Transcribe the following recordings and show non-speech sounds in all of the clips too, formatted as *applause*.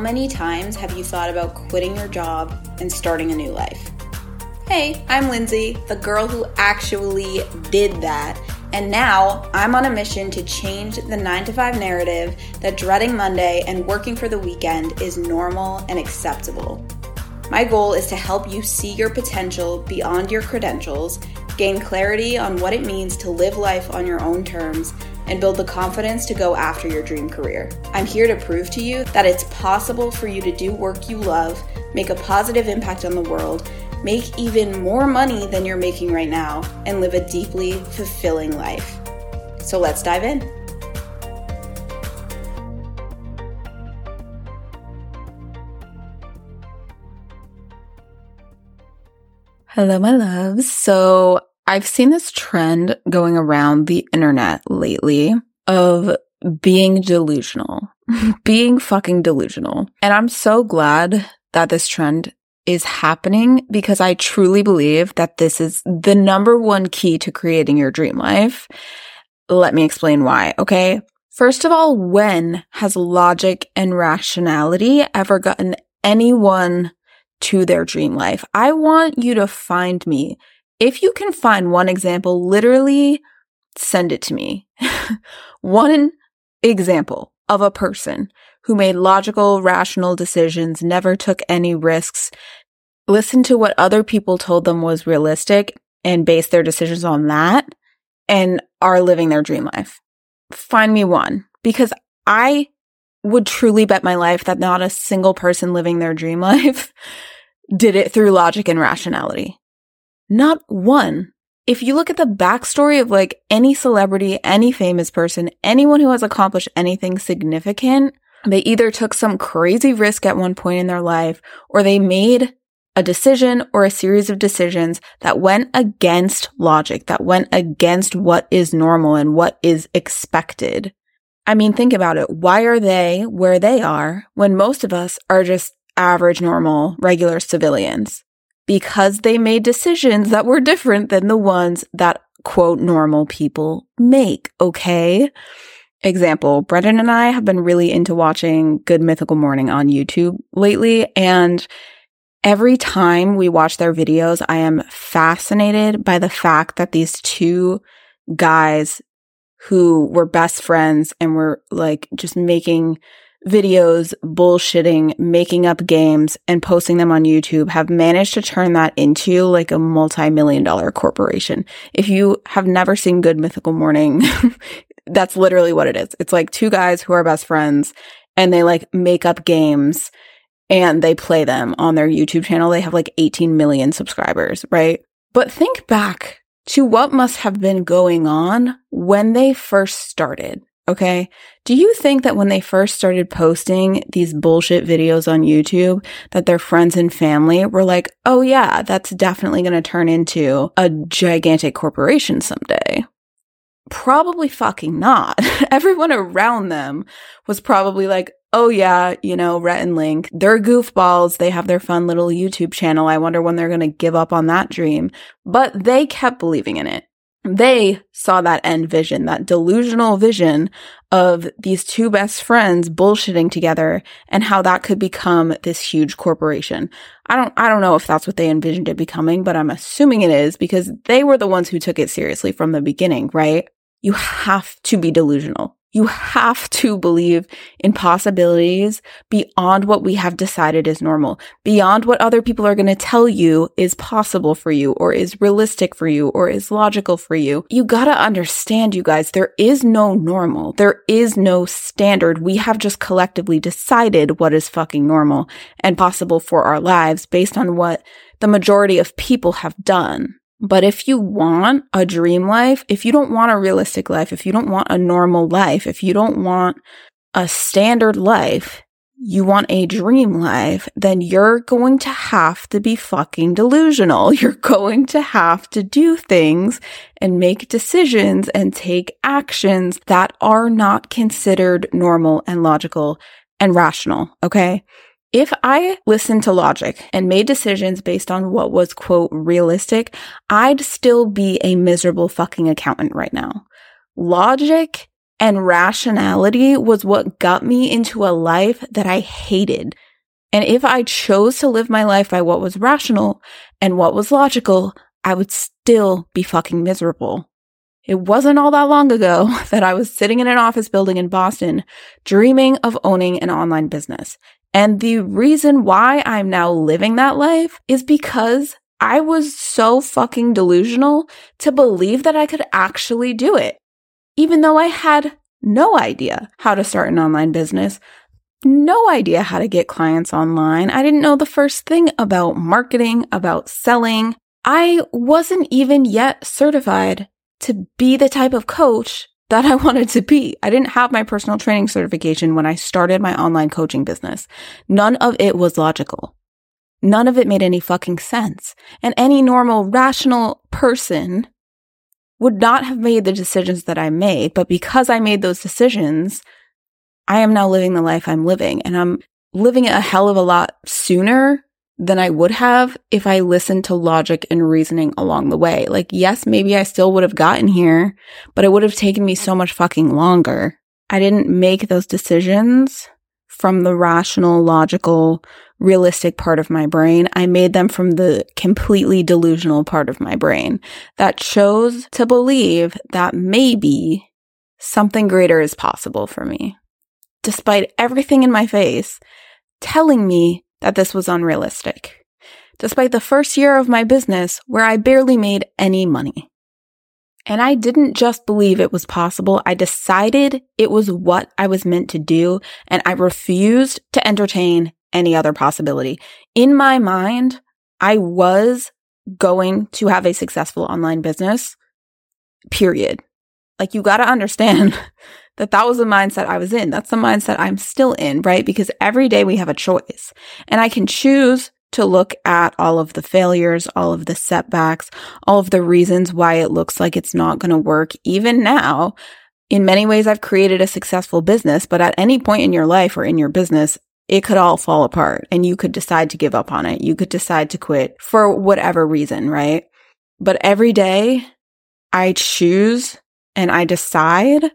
many times have you thought about quitting your job and starting a new life? Hey, I'm Lindsay, the girl who actually did that. And now I'm on a mission to change the 9 to 5 narrative that dreading Monday and working for the weekend is normal and acceptable. My goal is to help you see your potential beyond your credentials, gain clarity on what it means to live life on your own terms, and build the confidence to go after your dream career. I'm here to prove to you that it's possible for you to do work you love, make a positive impact on the world, make even more money than you're making right now, and live a deeply fulfilling life. So let's dive in. Hello, my loves. So I've seen this trend going around the internet lately of being delusional, *laughs* being fucking delusional. And I'm so glad that this trend is happening because I truly believe that this is the number one key to creating your dream life. Let me explain why. Okay. First of all, when has logic and rationality ever gotten anyone to their dream life. I want you to find me. If you can find one example, literally send it to me. *laughs* one example of a person who made logical, rational decisions, never took any risks, listened to what other people told them was realistic and based their decisions on that and are living their dream life. Find me one because I would truly bet my life that not a single person living their dream *laughs* life did it through logic and rationality. Not one. If you look at the backstory of like any celebrity, any famous person, anyone who has accomplished anything significant, they either took some crazy risk at one point in their life or they made a decision or a series of decisions that went against logic, that went against what is normal and what is expected. I mean, think about it. Why are they where they are when most of us are just average, normal, regular civilians? Because they made decisions that were different than the ones that quote normal people make. Okay. Example, Brendan and I have been really into watching Good Mythical Morning on YouTube lately. And every time we watch their videos, I am fascinated by the fact that these two guys who were best friends and were like just making videos, bullshitting, making up games and posting them on YouTube have managed to turn that into like a multi-million dollar corporation. If you have never seen Good Mythical Morning, *laughs* that's literally what it is. It's like two guys who are best friends and they like make up games and they play them on their YouTube channel. They have like 18 million subscribers, right? But think back to what must have been going on when they first started. Okay. Do you think that when they first started posting these bullshit videos on YouTube, that their friends and family were like, oh yeah, that's definitely going to turn into a gigantic corporation someday? Probably fucking not. *laughs* Everyone around them was probably like, oh yeah, you know, Rhett and Link, they're goofballs. They have their fun little YouTube channel. I wonder when they're going to give up on that dream. But they kept believing in it. They saw that end vision, that delusional vision of these two best friends bullshitting together and how that could become this huge corporation. I don't, I don't know if that's what they envisioned it becoming, but I'm assuming it is because they were the ones who took it seriously from the beginning, right? You have to be delusional. You have to believe in possibilities beyond what we have decided is normal, beyond what other people are going to tell you is possible for you or is realistic for you or is logical for you. You got to understand, you guys, there is no normal. There is no standard. We have just collectively decided what is fucking normal and possible for our lives based on what the majority of people have done. But if you want a dream life, if you don't want a realistic life, if you don't want a normal life, if you don't want a standard life, you want a dream life, then you're going to have to be fucking delusional. *laughs* You're going to have to do things and make decisions and take actions that are not considered normal and logical and rational. Okay. If I listened to logic and made decisions based on what was quote realistic, I'd still be a miserable fucking accountant right now. Logic And rationality was what got me into a life that I hated. And if I chose to live my life by what was rational and what was logical, I would still be fucking miserable. It wasn't all that long ago *laughs* that I was sitting in an office building in Boston dreaming of owning an online business. And the reason why I'm now living that life is because I was so fucking delusional to believe that I could actually do it. Even though I had no idea how to start an online business, no idea how to get clients online. I didn't know the first thing about marketing, about selling. I wasn't even yet certified to be the type of coach that I *laughs* wanted to be. I didn't have my personal training certification when I started my online coaching business. None of it was logical. None of it made any fucking sense. And any normal, rational person would not have made the decisions that I made. But because I made those decisions, I am now living the life I'm living and I'm living it a hell of a lot sooner than I would have if I listened to logic and reasoning along the way. Like, yes, maybe I still would have gotten here, but it would have taken me so much fucking longer. I didn't make those decisions from the rational, logical, realistic part of my brain. I made them from the completely delusional part of my brain that chose to believe that maybe something greater is possible for me. Despite everything in my face telling me that this was unrealistic, despite the first year of my business where I barely made any money. And I didn't just believe it was possible. I decided it was what I was meant to do. And I refused to entertain any other possibility. In my mind, I was going to have a successful online business, period. Like you got to understand *laughs* that that was the mindset I was in. That's the mindset I'm still in, right? Because every day we have a choice and I can choose to look at all of the failures, all of the setbacks, all of the reasons why it looks like it's not going to work. Even now, in many ways, I've created a successful business, but at any point in your life or in your business, it could all fall apart and you could decide to give up on it. You could decide to quit for whatever reason, right? But every day I choose and I decide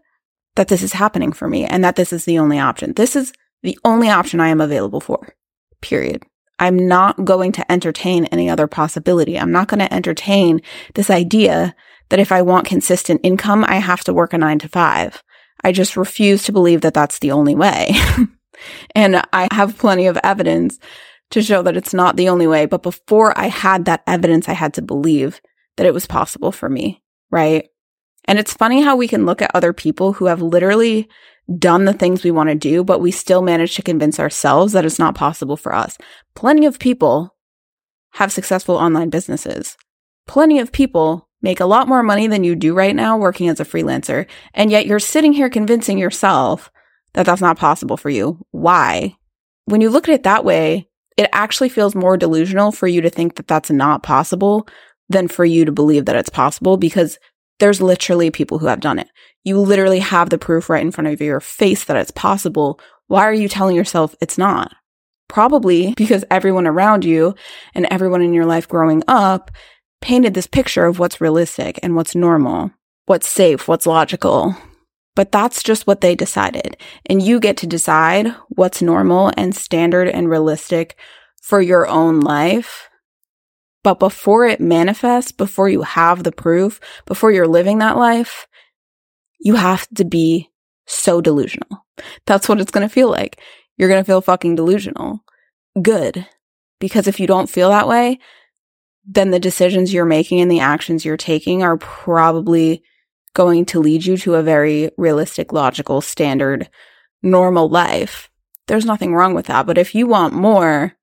that this is happening for me and that this is the only option. This is the only option I am available for. Period. I'm not going to entertain any other possibility. I'm not going to entertain this idea that if I want consistent income, I have to work a nine to five. I just refuse to believe that that's the only way. *laughs* and I have plenty of evidence to show that it's not the only way. But before I had that evidence, I had to believe that it was possible for me. Right. And it's funny how we can look at other people who have literally done the things we want to do, but we still manage to convince ourselves that it's not possible for us. Plenty of people have successful online businesses. Plenty of people make a lot more money than you do right now working as a freelancer. And yet you're sitting here convincing yourself that that's not possible for you. Why? When you look at it that way, it actually feels more delusional for you to think that that's not possible than for you to believe that it's possible because there's literally people who have done it. You literally have the proof right in front of your face that it's possible. Why are you telling yourself it's not? Probably because everyone around you and everyone in your life growing up painted this picture of what's realistic and what's normal, what's safe, what's logical. But that's just what they decided. And you get to decide what's normal and standard and realistic for your own life but before it manifests, before you have the proof, before you're living that life, you have to be so delusional. That's what it's going to feel like. You're going to feel fucking delusional. Good. Because if you don't feel that way, then the decisions you're making and the actions you're taking are probably going to lead you to a very realistic, logical, standard, normal life. There's nothing wrong with that. But if you want more,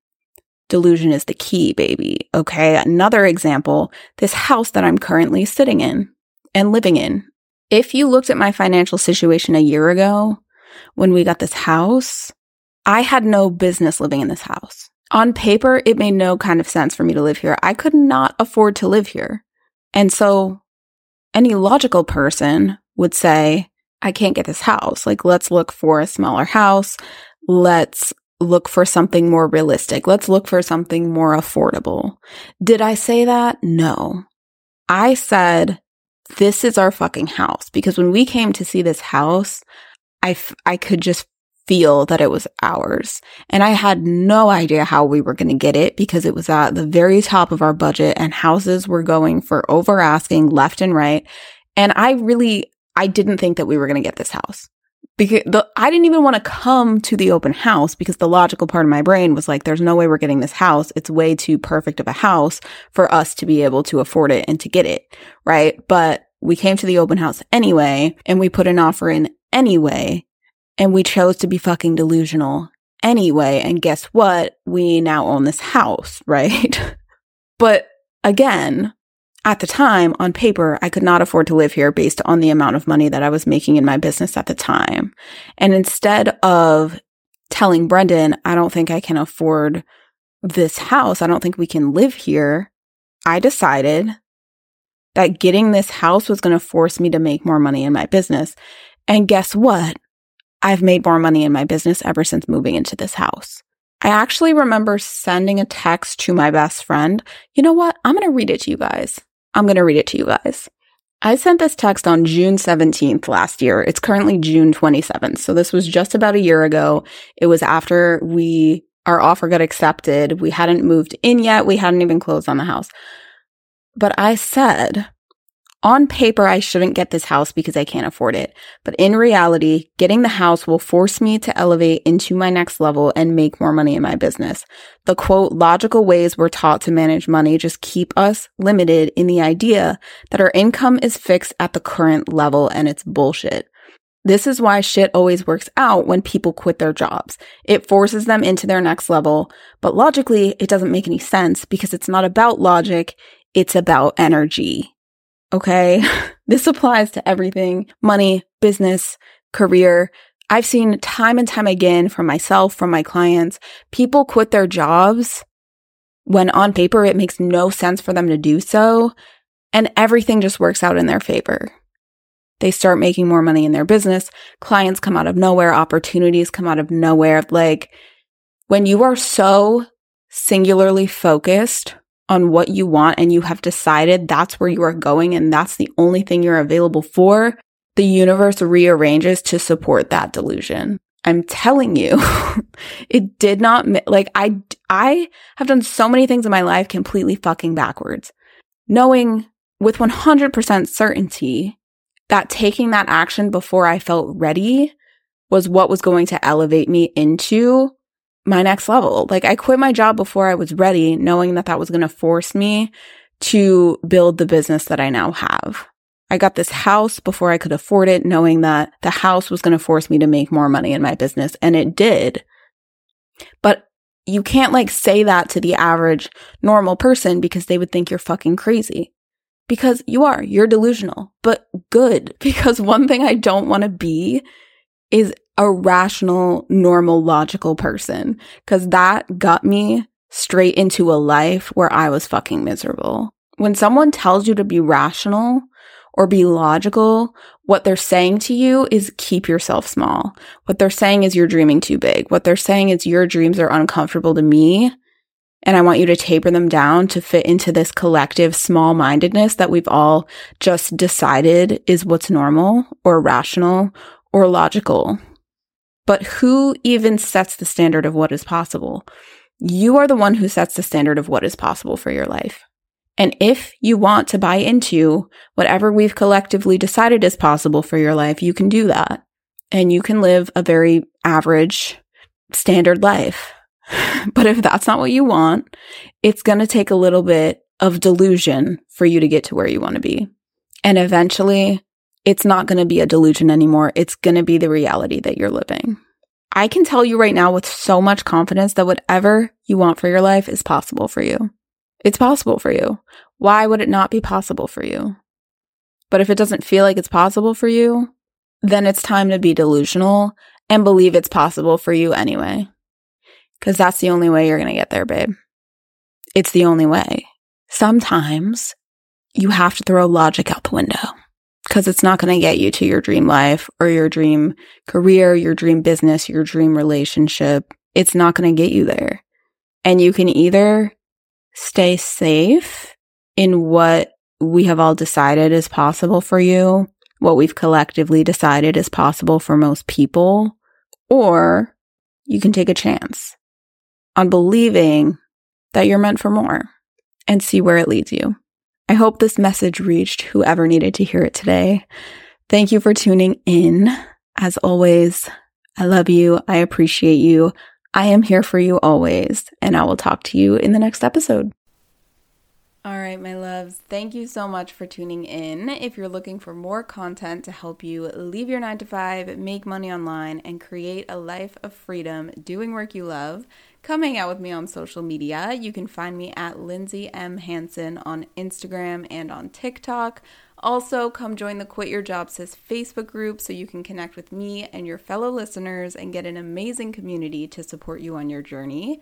Delusion is the key, baby. Okay. Another example, this house that I'm currently sitting in and living in. If you looked at my financial situation a year ago when we got this house, I had no business living in this house. On paper, it made no kind of sense for me to live here. I could not afford to live here. And so any logical person would say, I can't get this house. Like, let's look for a smaller house. Let's look for something more realistic. Let's look for something more affordable. Did I say that? No. I said, this is our fucking house. Because when we came to see this house, I, f- I could just feel that it was ours. And I had no idea how we were going to get it because it was at the very top of our budget and houses were going for over asking left and right. And I really, I didn't think that we were going to get this house because the, I didn't even want to come to the open house because the logical part of my brain was like, there's no way we're getting this house. It's way too perfect of a house for us to be able to afford it and to get it. Right. But we came to the open house anyway and we put an offer in anyway. And we chose to be fucking delusional anyway. And guess what? We now own this house, *laughs* right? but again, at the time, on paper, I could not afford to live here based on the amount of money that I was making in my business at the time. And instead of telling Brendan, I don't think I can afford this house, I don't think we can live here, I decided that getting this house was going to force me to make more money in my business. And guess what? I've made more money in my business ever since moving into this house. I actually remember sending a text to my best friend. You know what? I'm going to read it to you guys. I'm going to read it to you guys. I sent this text on June 17th last year. It's currently June 27th. So this was just about a year ago. It was after we, our offer got accepted. We hadn't moved in yet. We hadn't even closed on the house. But I said, on paper, I shouldn't get this house because I can't afford it. But in reality, getting the house will force me to elevate into my next level and make more money in my business. The quote, logical ways we're taught to manage money just keep us limited in the idea that our income is fixed at the current level and it's bullshit. This is why shit always works out when people quit their jobs. It forces them into their next level, but logically, it doesn't make any sense because it's not about logic. It's about energy. Okay. *laughs* this applies to everything money, business, career. I've seen time and time again from myself, from my clients, people quit their jobs when on paper it makes no sense for them to do so. And everything just works out in their favor. They start making more money in their business. Clients come out of nowhere. Opportunities come out of nowhere. Like when you are so singularly focused on what you want and you have decided that's where you are going and that's the only thing you're available for, the universe rearranges to support that delusion. I'm telling you, *laughs* it did not, like, I, I have done so many things in my life completely fucking backwards, knowing with 100% certainty that taking that action before I felt ready was what was going to elevate me into my next level. Like I quit my job before I was ready, knowing that that was going to force me to build the business that I now have. I got this house before I could afford it, knowing that the house was going to force me to make more money in my business. And it did. But you can't like say that to the average normal person because they would think you're fucking crazy. Because you are, you're delusional, but good. *laughs* Because one thing I don't want to be is a rational, normal, logical person because that got me straight into a life where I was fucking miserable. When someone tells you to be rational or be logical, what they're saying to you is keep yourself small. What they're saying is you're dreaming too big. What they're saying is your dreams are uncomfortable to me. And I want you to taper them down to fit into this collective small mindedness that we've all just decided is what's normal or rational or logical. But who even sets the standard of what is possible? You are the one who sets the standard of what is possible for your life. And if you want to buy into whatever we've collectively decided is possible for your life, you can do that. And you can live a very average, standard life. *laughs* but if that's not what you want, it's going to take a little bit of delusion for you to get to where you want to be. And eventually, it's not going to be a delusion anymore. It's going to be the reality that you're living. I can tell you right now with so much confidence that whatever you want for your life is possible for you. It's possible for you. Why would it not be possible for you? But if it doesn't feel like it's possible for you, then it's time to be delusional and believe it's possible for you anyway. Because that's the only way you're going to get there, babe. It's the only way. Sometimes you have to throw logic out the window because it's not going to get you to your dream life or your dream career, your dream business, your dream relationship. It's not going to get you there. And you can either stay safe in what we have all decided is possible for you, what we've collectively decided is possible for most people, or you can take a chance on believing that you're meant for more and see where it leads you. I hope this message reached whoever needed to hear it today. Thank you for tuning in. As always, I love you. I appreciate you. I am here for you always, and I will talk to you in the next episode. All right, my loves, thank you so much for tuning in. If you're looking for more content to help you leave your nine to five, make money online, and create a life of freedom doing work you love, come hang out with me on social media. You can find me at Lindsay M. Hanson on Instagram and on TikTok. Also, come join the Quit Your Job Sis Facebook group so you can connect with me and your fellow listeners and get an amazing community to support you on your journey.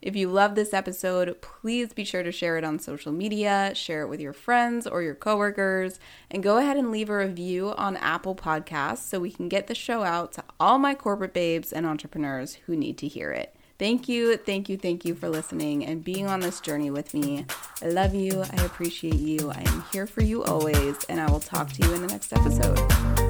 If you love this episode, please be sure to share it on social media, share it with your friends or your coworkers, and go ahead and leave a review on Apple Podcasts so we can get the show out to all my corporate babes and entrepreneurs who need to hear it. Thank you, thank you, thank you for listening and being on this journey with me. I love you. I appreciate you. I am here for you always, and I will talk to you in the next episode.